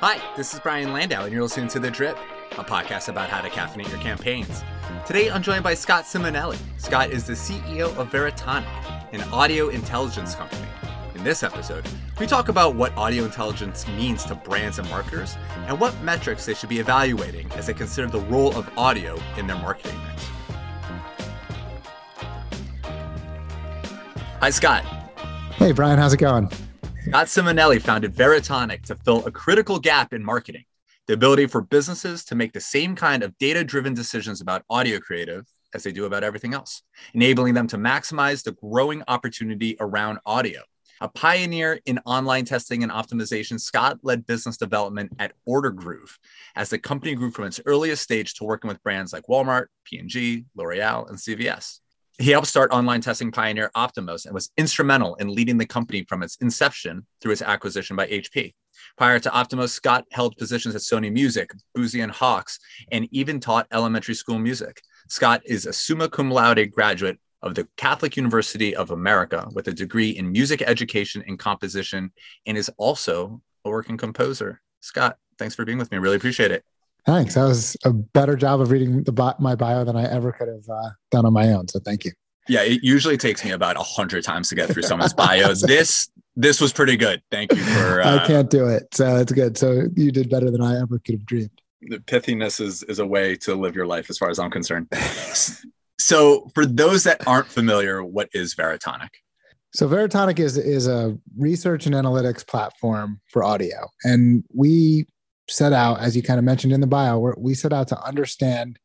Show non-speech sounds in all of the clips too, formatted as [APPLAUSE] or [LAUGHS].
Hi, this is Brian Landau, and you're listening to The Drip, a podcast about how to caffeinate your campaigns. Today, I'm joined by Scott Simonelli. Scott is the CEO of Veritonic, an audio intelligence company. In this episode, we talk about what audio intelligence means to brands and marketers and what metrics they should be evaluating as they consider the role of audio in their marketing mix. Hi, Scott. Hey, Brian, how's it going? Scott Simonelli founded Veritonic to fill a critical gap in marketing the ability for businesses to make the same kind of data driven decisions about audio creative as they do about everything else, enabling them to maximize the growing opportunity around audio. A pioneer in online testing and optimization, Scott led business development at Ordergroove as the company grew from its earliest stage to working with brands like Walmart, P&G, L'Oreal, and CVS. He helped start online testing pioneer Optimost and was instrumental in leading the company from its inception through its acquisition by HP. Prior to Optimost, Scott held positions at Sony Music, Boosey and Hawkes, and even taught elementary school music. Scott is a summa cum laude graduate of the Catholic University of America with a degree in music education and composition, and is also a working composer. Scott, thanks for being with me. Really appreciate it. Thanks. That was a better job of reading the, my bio than I ever could have uh, done on my own. So thank you. Yeah, it usually takes me about a hundred times to get through someone's [LAUGHS] bios. this this was pretty good. Thank you for. Uh, I can't do it, so it's good. So you did better than I ever could have dreamed. The pithiness is is a way to live your life, as far as I'm concerned. so, for those that aren't familiar, what is Veritonic? So Veritonic is is a research and analytics platform for audio, and we set out, as you kind of mentioned in the bio, we set out to understand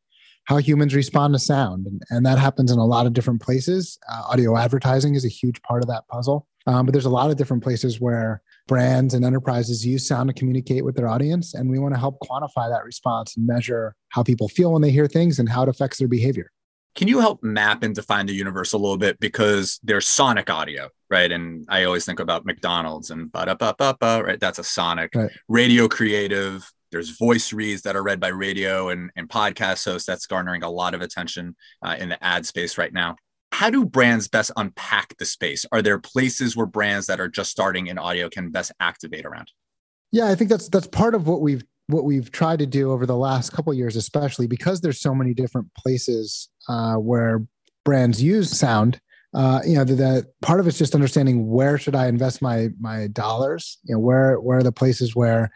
how humans respond to sound. And, and that happens in a lot of different places. Uh, audio advertising is a huge part of that puzzle. Um, but there's a lot of different places where brands and enterprises use sound to communicate with their audience. And we want to help quantify that response and measure how people feel when they hear things and how it affects their behavior. Can you help map and define the universe a little bit? Because there's sonic audio, right? And I always think about McDonald's and ba da ba ba ba, right? That's a sonic. Right. Radio creative. There's voice reads that are read by radio and, and podcast hosts. That's garnering a lot of attention uh, in the ad space right now. How do brands best unpack the space? Are there places where brands that are just starting in audio can best activate around? Yeah, I think that's that's part of what we've what we've tried to do over the last couple years, especially because there's so many different places uh, where brands use sound. Uh, you know, that part of it's just understanding where should I invest my my dollars. You know, where where are the places where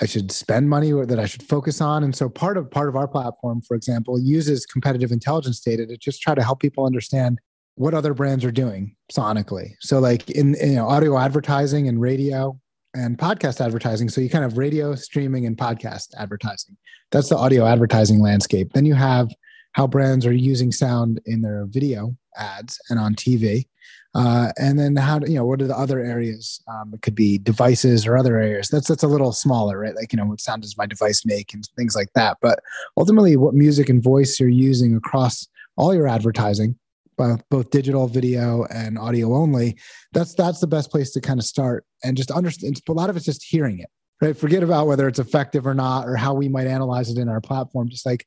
I should spend money or that I should focus on. And so part of part of our platform, for example, uses competitive intelligence data to just try to help people understand what other brands are doing sonically. So like in, in you know, audio advertising and radio, and podcast advertising. So you kind of radio, streaming, and podcast advertising. That's the audio advertising landscape. Then you have how brands are using sound in their video ads and on TV. Uh, and then how you know what are the other areas? Um, it could be devices or other areas. That's that's a little smaller, right? Like you know what sound does my device make and things like that. But ultimately, what music and voice you're using across all your advertising both, both digital video and audio only that's that's the best place to kind of start and just understand a lot of it's just hearing it right forget about whether it's effective or not or how we might analyze it in our platform just like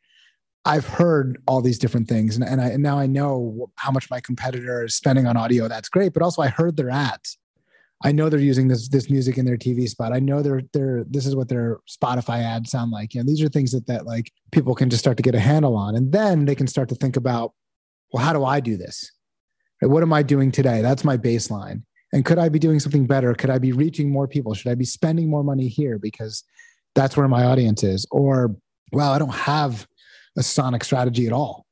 I've heard all these different things, and, and, I, and now I know how much my competitor is spending on audio. That's great, but also I heard their ads. I know they're using this this music in their TV spot. I know they're they're this is what their Spotify ads sound like. You know, these are things that that like people can just start to get a handle on, and then they can start to think about well, how do I do this? What am I doing today? That's my baseline. And could I be doing something better? Could I be reaching more people? Should I be spending more money here because that's where my audience is? Or, well, I don't have a sonic strategy at all.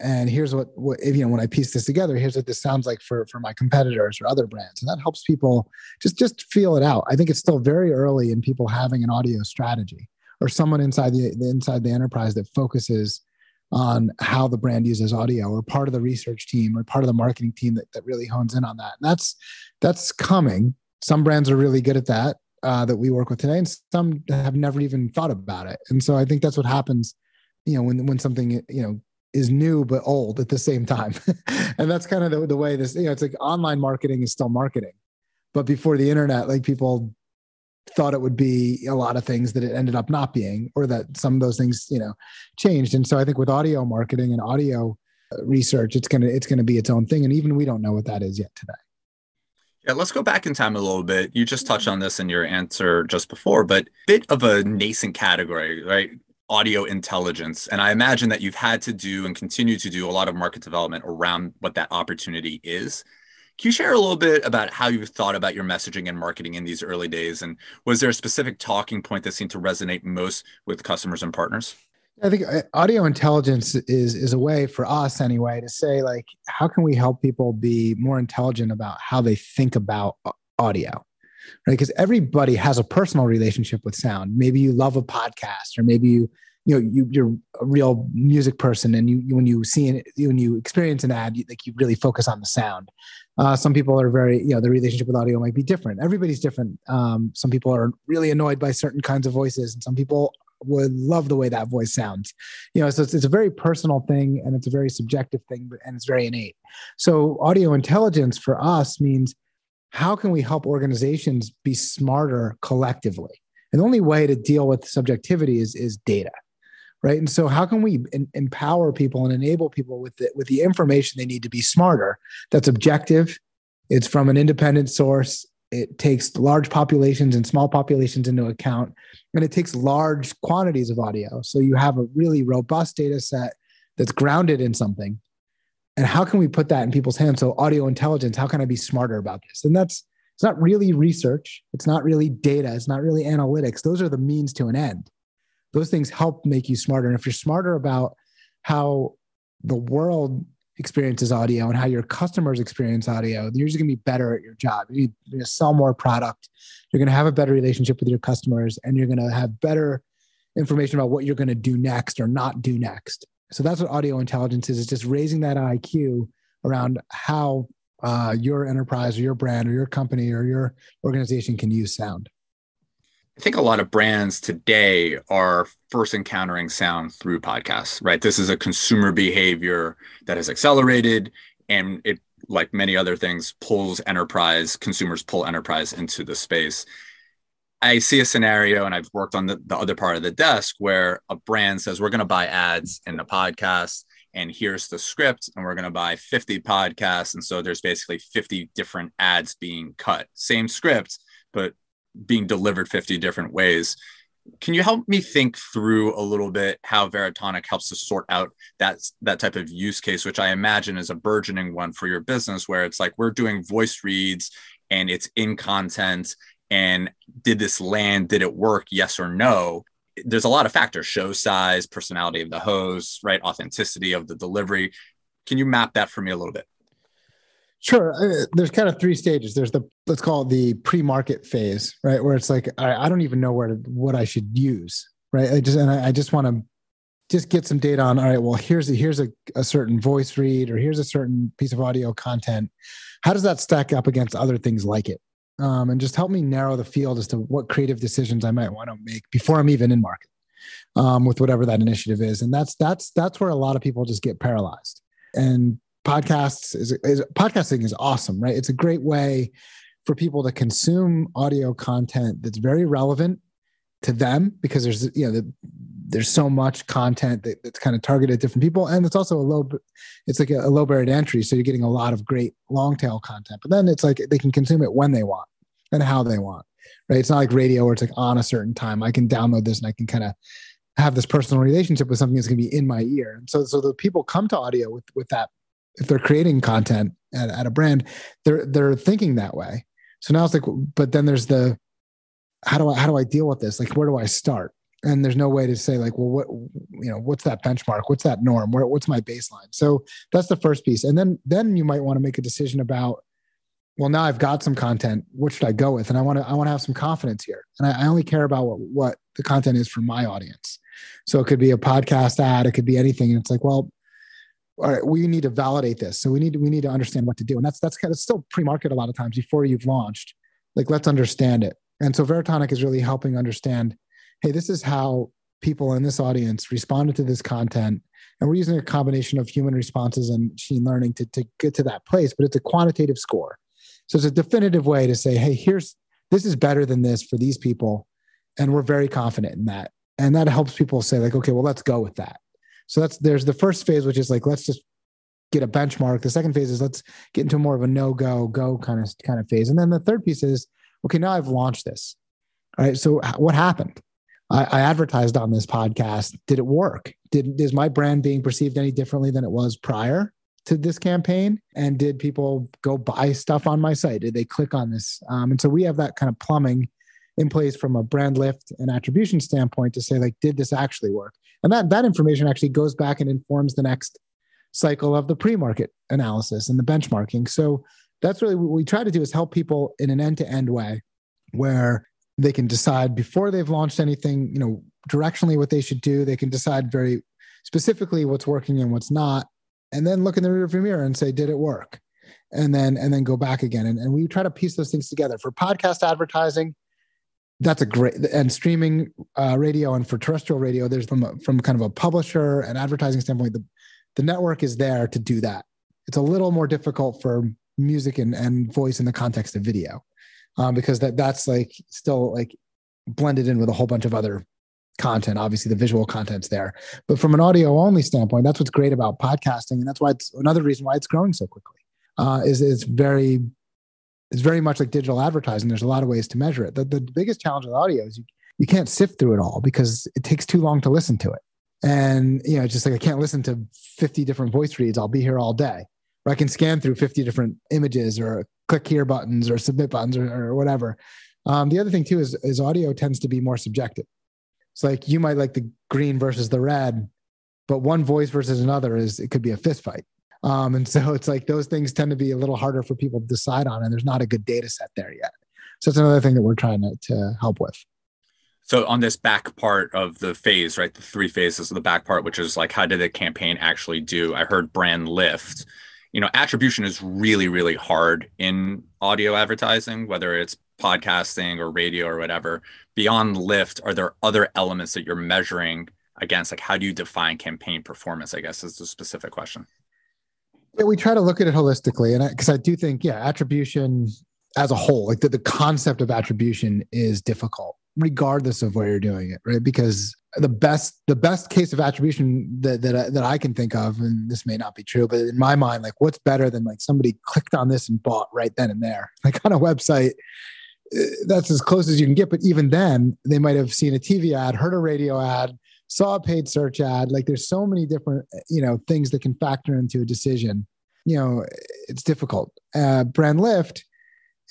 And here's what, what if, you know, when I piece this together, here's what this sounds like for, for my competitors or other brands. And that helps people just, just feel it out. I think it's still very early in people having an audio strategy or someone inside the, the inside the enterprise that focuses on how the brand uses audio or part of the research team or part of the marketing team that, that really hones in on that. And that's that's coming. Some brands are really good at that uh, that we work with today, and some have never even thought about it. And so I think that's what happens, you know, when when something you know is new but old at the same time. [LAUGHS] and that's kind of the, the way this, you know, it's like online marketing is still marketing. But before the internet, like people thought it would be a lot of things that it ended up not being, or that some of those things, you know, changed. And so I think with audio marketing and audio uh, research, it's gonna it's gonna be its own thing. And even we don't know what that is yet today. Yeah, let's go back in time a little bit. You just touched on this in your answer just before, but bit of a nascent category, right? Audio intelligence. And I imagine that you've had to do and continue to do a lot of market development around what that opportunity is. Can you share a little bit about how you thought about your messaging and marketing in these early days? And was there a specific talking point that seemed to resonate most with customers and partners? I think uh, audio intelligence is is a way for us anyway to say like how can we help people be more intelligent about how they think about audio right? Because everybody has a personal relationship with sound. Maybe you love a podcast or maybe you you know you you're a real music person and you, you when you see it when you experience an ad you, like you really focus on the sound. Uh, some people are very you know the relationship with audio might be different. Everybody's different. Um, some people are really annoyed by certain kinds of voices and some people would love the way that voice sounds. You know, so it's, it's a very personal thing and it's a very subjective thing, and it's very innate. So audio intelligence for us means how can we help organizations be smarter collectively? And the only way to deal with subjectivity is, is data, right? And so how can we in, empower people and enable people with the, with the information they need to be smarter that's objective, it's from an independent source. it takes large populations and small populations into account and it takes large quantities of audio so you have a really robust data set that's grounded in something and how can we put that in people's hands? So audio intelligence how can i be smarter about this? And that's it's not really research. It's not really data. It's not really analytics. Those are the means to an end. Those things help make you smarter. And if you're smarter about how the world experiences audio and how your customers experience audio, you're just going to be better at your job. You're going to sell more product. You're going to have a better relationship with your customers, and you're going to have better information about what you're going to do next or not do next. So that's what audio intelligence is. It's just raising that IQ around how uh, your enterprise or your brand or your company or your organization can use sound. I think a lot of brands today are first encountering sound through podcasts, right? This is a consumer behavior that has accelerated and it, like many other things, pulls enterprise, consumers pull enterprise into the space. I see a scenario, and I've worked on the, the other part of the desk where a brand says, We're going to buy ads in the podcast, and here's the script, and we're going to buy 50 podcasts. And so there's basically 50 different ads being cut. Same script, but being delivered 50 different ways. Can you help me think through a little bit how Veritonic helps to sort out that that type of use case, which I imagine is a burgeoning one for your business, where it's like we're doing voice reads and it's in content, and did this land? Did it work? Yes or no? There's a lot of factors: show size, personality of the host, right, authenticity of the delivery. Can you map that for me a little bit? Sure. Uh, there's kind of three stages. There's the let's call it the pre-market phase, right, where it's like I, I don't even know where to, what I should use, right? I just and I, I just want to just get some data on. All right, well, here's a, here's a, a certain voice read, or here's a certain piece of audio content. How does that stack up against other things like it? Um, and just help me narrow the field as to what creative decisions I might want to make before I'm even in market um, with whatever that initiative is. And that's that's that's where a lot of people just get paralyzed. And podcasts is, is podcasting is awesome, right? It's a great way for people to consume audio content that's very relevant to them because there's you know the, there's so much content that, that's kind of targeted at different people and it's also a low it's like a, a low barrier to entry so you're getting a lot of great long tail content but then it's like they can consume it when they want and how they want right it's not like radio where it's like on a certain time i can download this and i can kind of have this personal relationship with something that's going to be in my ear and so so the people come to audio with with that if they're creating content at, at a brand, they're they're thinking that way. So now it's like, but then there's the how do I how do I deal with this? Like, where do I start? And there's no way to say like, well, what you know, what's that benchmark? What's that norm? Where what's my baseline? So that's the first piece. And then then you might want to make a decision about, well, now I've got some content. What should I go with? And I want to I want to have some confidence here. And I, I only care about what what the content is for my audience. So it could be a podcast ad, it could be anything. And it's like, well, all right, we need to validate this. So we need to, we need to understand what to do. And that's that's kind of still pre-market a lot of times before you've launched. Like let's understand it. And so Veritonic is really helping understand, hey, this is how people in this audience responded to this content. And we're using a combination of human responses and machine learning to, to get to that place, but it's a quantitative score. So it's a definitive way to say, hey, here's this is better than this for these people. And we're very confident in that. And that helps people say, like, okay, well, let's go with that. So that's there's the first phase, which is like let's just get a benchmark. The second phase is let's get into more of a no go go kind of kind of phase, and then the third piece is okay. Now I've launched this. All right. So what happened? I, I advertised on this podcast. Did it work? Did is my brand being perceived any differently than it was prior? to this campaign and did people go buy stuff on my site did they click on this um, and so we have that kind of plumbing in place from a brand lift and attribution standpoint to say like did this actually work and that that information actually goes back and informs the next cycle of the pre-market analysis and the benchmarking. So that's really what we try to do is help people in an end-to-end way where they can decide before they've launched anything, you know, directionally what they should do. They can decide very specifically what's working and what's not, and then look in the rearview mirror and say, did it work? And then and then go back again. And, and we try to piece those things together. For podcast advertising, that's a great and streaming uh, radio and for terrestrial radio there's from from kind of a publisher and advertising standpoint the the network is there to do that. It's a little more difficult for music and, and voice in the context of video um, because that that's like still like blended in with a whole bunch of other content. Obviously, the visual content's there, but from an audio only standpoint, that's what's great about podcasting, and that's why it's another reason why it's growing so quickly. Uh, is it's very it's very much like digital advertising. There's a lot of ways to measure it. The, the biggest challenge with audio is you, you can't sift through it all because it takes too long to listen to it. And, you know, just like I can't listen to 50 different voice reads, I'll be here all day. Or I can scan through 50 different images or click here buttons or submit buttons or, or whatever. Um, the other thing too is, is audio tends to be more subjective. It's like you might like the green versus the red, but one voice versus another is it could be a fist fight. Um, and [LAUGHS] so it's like those things tend to be a little harder for people to decide on, and there's not a good data set there yet. So it's another thing that we're trying to, to help with. So on this back part of the phase, right, the three phases of the back part, which is like how did the campaign actually do? I heard brand lift. You know, attribution is really, really hard in audio advertising, whether it's podcasting or radio or whatever. Beyond lift, are there other elements that you're measuring against? Like, how do you define campaign performance? I guess is the specific question. Yeah, we try to look at it holistically, and because I, I, do think, yeah, attribution as a whole, like the, the concept of attribution is difficult regardless of where you're doing it, right? Because the best the best case of attribution that that I, that I can think of, and this may not be true, but in my mind, like what's better than like somebody clicked on this and bought right then and there, [LAUGHS] like on a website. Eh, that's as close as you can get. But even then, they might have seen a TV ad, heard a radio ad, saw a paid search ad. Like there's so many different you know things that can factor into a decision. You know, it's difficult. Uh, brand lift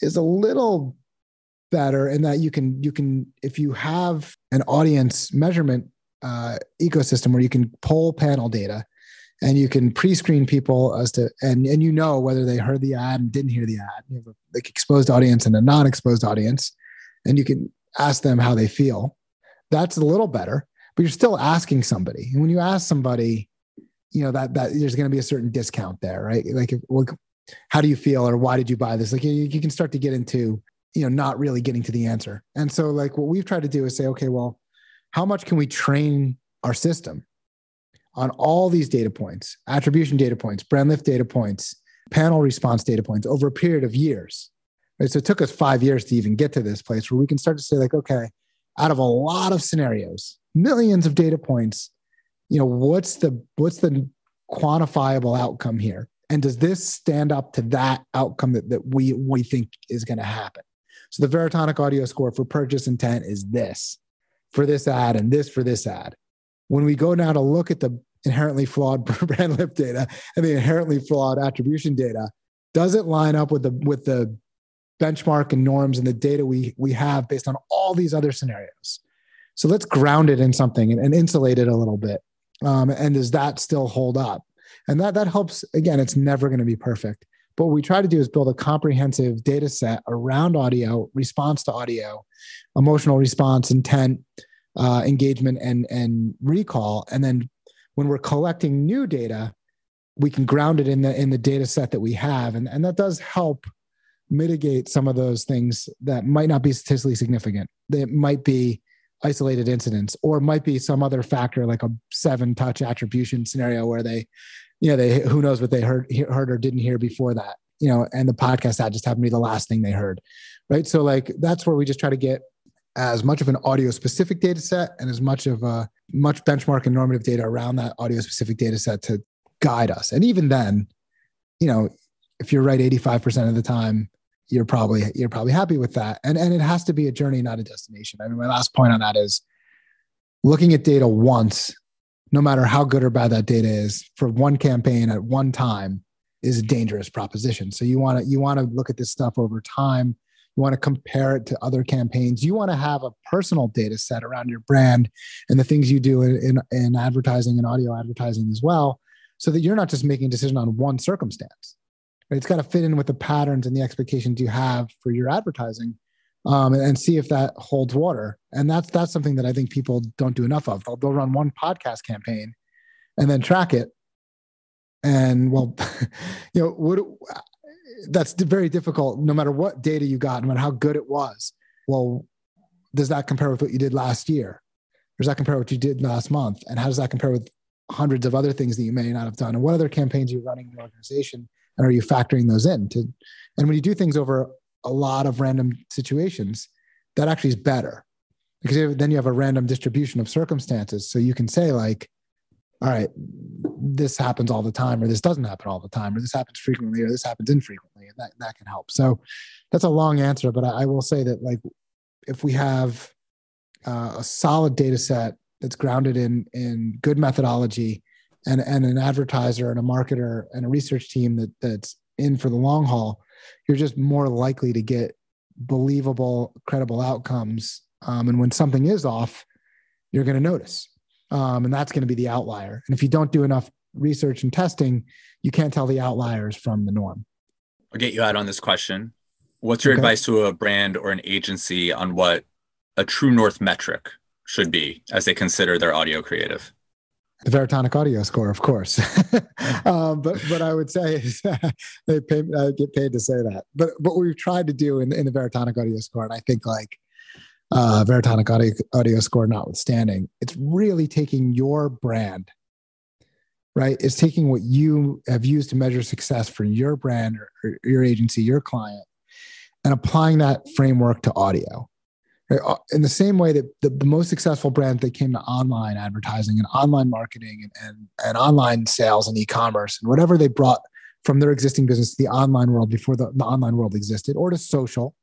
is a little better and that you can you can if you have an audience measurement uh, ecosystem where you can pull panel data and you can pre-screen people as to and and you know whether they heard the ad and didn't hear the ad. You have a like exposed audience and a non-exposed audience and you can ask them how they feel. That's a little better but you're still asking somebody. And when you ask somebody you know that that there's going to be a certain discount there right? Like well, how do you feel or why did you buy this? Like you, you can start to get into you know not really getting to the answer. And so like what we've tried to do is say okay well how much can we train our system on all these data points attribution data points brand lift data points panel response data points over a period of years? Right? So it took us five years to even get to this place where we can start to say like okay out of a lot of scenarios millions of data points you know what's the what's the quantifiable outcome here? And does this stand up to that outcome that, that we we think is going to happen so the Veritonic audio score for purchase intent is this for this ad and this for this ad. When we go now to look at the inherently flawed [LAUGHS] brand lift data and the inherently flawed attribution data, does it line up with the with the benchmark and norms and the data we we have based on all these other scenarios? So let's ground it in something and, and insulate it a little bit. Um, and does that still hold up? And that that helps. Again, it's never going to be perfect, but what we try to do is build a comprehensive data set around audio, response to audio, emotional response, intent, uh, engagement, and, and recall. And then when we're collecting new data, we can ground it in the in the data set that we have. And, and that does help mitigate some of those things that might not be statistically significant. That might be isolated incidents or might be some other factor like a seven touch attribution scenario where they you know, they who knows what they heard heard or didn't hear before that, you know, and the podcast that just happened to be the last thing they heard. Right. So like that's where we just try to get as much of an audio specific data set and as much of a much benchmark and normative data around that audio specific data set to guide us. And even then, you know, if you're right 85% of the time, you're probably you're probably happy with that. And and it has to be a journey, not a destination. I mean, my last point on that is looking at data once, no matter how good or bad that data is, for one campaign at one time is a dangerous proposition. So you want to you want to look at this stuff over time. You want to compare it to other campaigns. You want to have a personal data set around your brand and the things you do in, in, in advertising and audio advertising as well, so that you're not just making a decision on one circumstance. Right? It's got to fit in with the patterns and the expectations you have for your advertising, um, and, see if that holds water. And that's that's something that I think people don't do enough of. They'll, they'll run one podcast campaign and then track it. And well [LAUGHS] you know what that's very difficult no matter what data you got no matter how good it was. Well does that compare with what you did last year? Does that compare with what you did last month? And how does that compare with hundreds of other things that you may not have done? And what other campaigns are you running in the organization? And are you factoring those in to and when you do things over a lot of random situations that actually is better because then you have a random distribution of circumstances so you can say like all right, this happens all the time, or this doesn't happen all the time, or this happens frequently, or this happens infrequently, and that that can help. So that's a long answer, but I, I will say that like if we have uh, a solid data set that's grounded in in good methodology and and an advertiser and a marketer and a research team that that's in for the long haul, you're just more likely to get believable, credible outcomes. Um, and when something is off, you're going to notice um, and that's going to be the outlier. And if you don't do enough research and testing, you can't tell the outliers from the norm. I'll get you out on this question. What's your okay. advice to a brand or an agency on what a true north metric should be as they consider their audio creative? The Veritonic audio score, of course. [LAUGHS] um, but what I would say is [LAUGHS] they pay, I get paid to say that. But what we've tried to do in, in the Veritonic audio score, and I think like uh, Veritonic audio, audio score notwithstanding, it's really taking your brand, right? It's taking what you have used to measure success for your brand or, or your agency, your client, and applying that framework to audio. Uh, in the same way that the, the, most successful brands that came to online advertising and online marketing and, and, and online sales and e-commerce and whatever they brought from their existing business to the online world before the, the online world existed or to social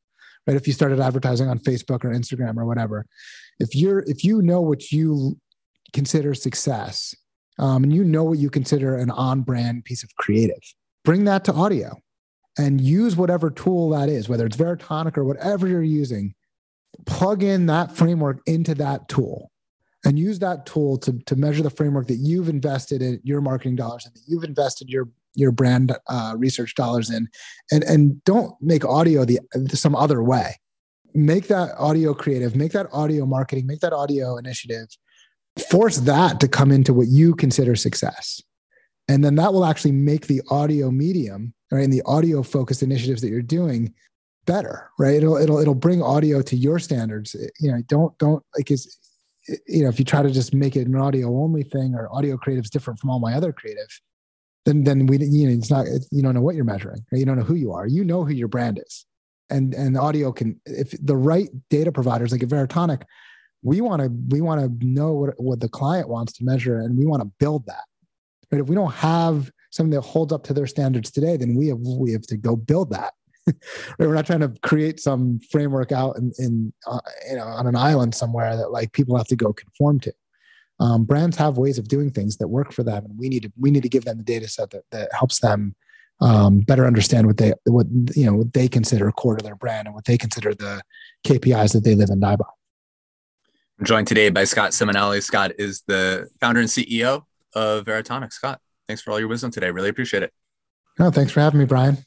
right? If you started advertising on Facebook or Instagram or whatever, if you're if you know what you consider success, um, and you know what you consider an on-brand piece of creative, bring that to audio, and use whatever tool that is, whether it's Veritonic or whatever you're using. Plug in that framework into that tool and use that tool to, to measure the framework that you've invested in your marketing dollars and that you've invested your your brand uh, research dollars in. And and don't make audio the some other way. Make that audio creative make that audio marketing make that audio initiative. Force that to come into what you consider success. And then that will actually make the audio medium right and the audio focused initiatives that you're doing better right? It'll it'll it'll bring audio to your standards. You know don't don't like is you know if you try to just make it an audio only thing or audio creative is different from all my other creative then then we you know it's not you don't know what you're measuring you don't know who you are. You know who your brand is. And and audio can if the right data providers like a veritonic we want to we want to know what, what the client wants to measure and we want to build that. But if we don't have something that holds up to their standards today then we have we have to go build that right? [LAUGHS] we're not trying to create some framework out in, in uh, you know on an island somewhere that like people have to go conform to um, brands have ways of doing things that work for them and we need to we need to give them the data set that, that helps them um, better understand what they what you know what they consider core to their brand and what they consider the KPIs that they live and die by. I'm joined today by Scott Simonelli. Scott is the founder and CEO of Veritonic. Scott, thanks for all your wisdom today. Really appreciate it. No, thanks for having me, Brian.